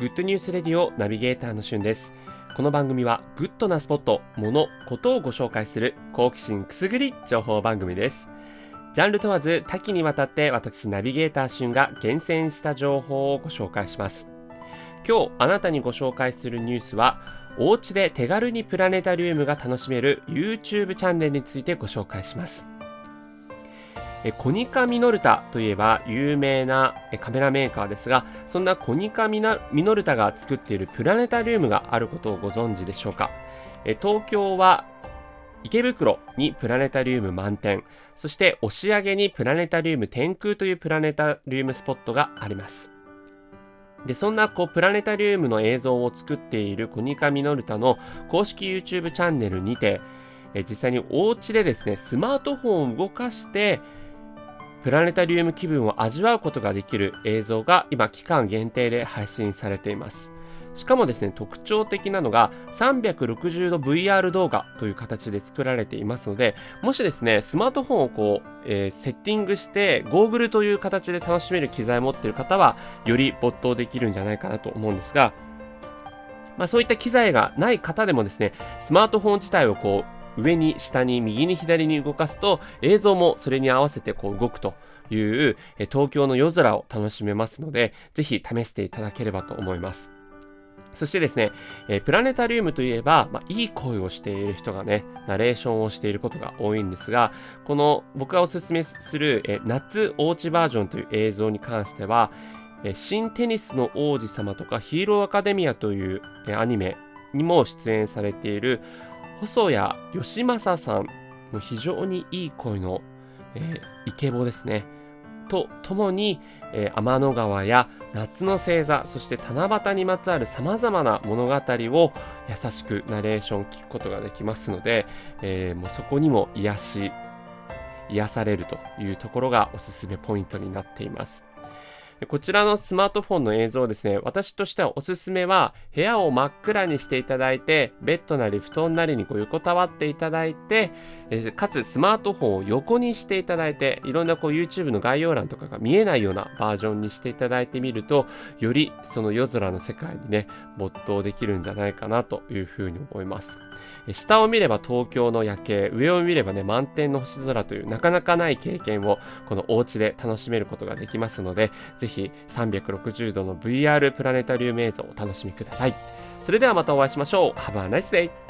グッドニュースレディオナビゲーターのしゅんです。この番組はグッドなスポット、物、ことをご紹介する好奇心くすぐり情報番組です。ジャンル問わず多岐にわたって私ナビゲーターしゅんが厳選した情報をご紹介します。今日あなたにご紹介するニュースはお家で手軽にプラネタリウムが楽しめる YouTube チャンネルについてご紹介します。コニカミノルタといえば有名なカメラメーカーですが、そんなコニカミノルタが作っているプラネタリウムがあることをご存知でしょうか？東京は池袋にプラネタリウム満点、そして押上にプラネタリウム天空というプラネタリウムスポットがあります。で、そんなこうプラネタリウムの映像を作っているコニカミノルタの公式 YouTube チャンネルにて、え実際にお家でですね、スマートフォンを動かして、プラネタリウム気分を味わうことができる映像が今期間限定で配信されています。しかもですね、特徴的なのが360度 VR 動画という形で作られていますので、もしですね、スマートフォンをこう、えー、セッティングして、ゴーグルという形で楽しめる機材を持っている方は、より没頭できるんじゃないかなと思うんですが、まあそういった機材がない方でもですね、スマートフォン自体をこう、上に下に右に左に動かすと映像もそれに合わせてこう動くという東京の夜空を楽しめますのでぜひ試していただければと思います。そしてですね、えプラネタリウムといえば、まあ、いい声をしている人がね、ナレーションをしていることが多いんですが、この僕がおすすめする、え夏おうちバージョンという映像に関しては、え新テニスの王子様とかヒーローアカデミアというえアニメにも出演されている細谷義正さんの非常にいい声の、えー、イケボですね。とともに、えー、天の川や夏の星座そして七夕にまつわるさまざまな物語を優しくナレーション聞くことができますので、えー、もうそこにも癒し癒されるというところがおすすめポイントになっています。こちらのスマートフォンの映像ですね、私としてはおすすめは、部屋を真っ暗にしていただいて、ベッドなり布団なりにこう横たわっていただいて、かつスマートフォンを横にしていただいて、いろんなこう YouTube の概要欄とかが見えないようなバージョンにしていただいてみると、よりその夜空の世界にね、没頭できるんじゃないかなというふうに思います。下を見れば東京の夜景、上を見ればね、満天の星空というなかなかない経験をこのお家で楽しめることができますので、ぜひ360度の VR プラネタリウム映像をお楽しみください。それではまたお会いしましょう。Have a nice day!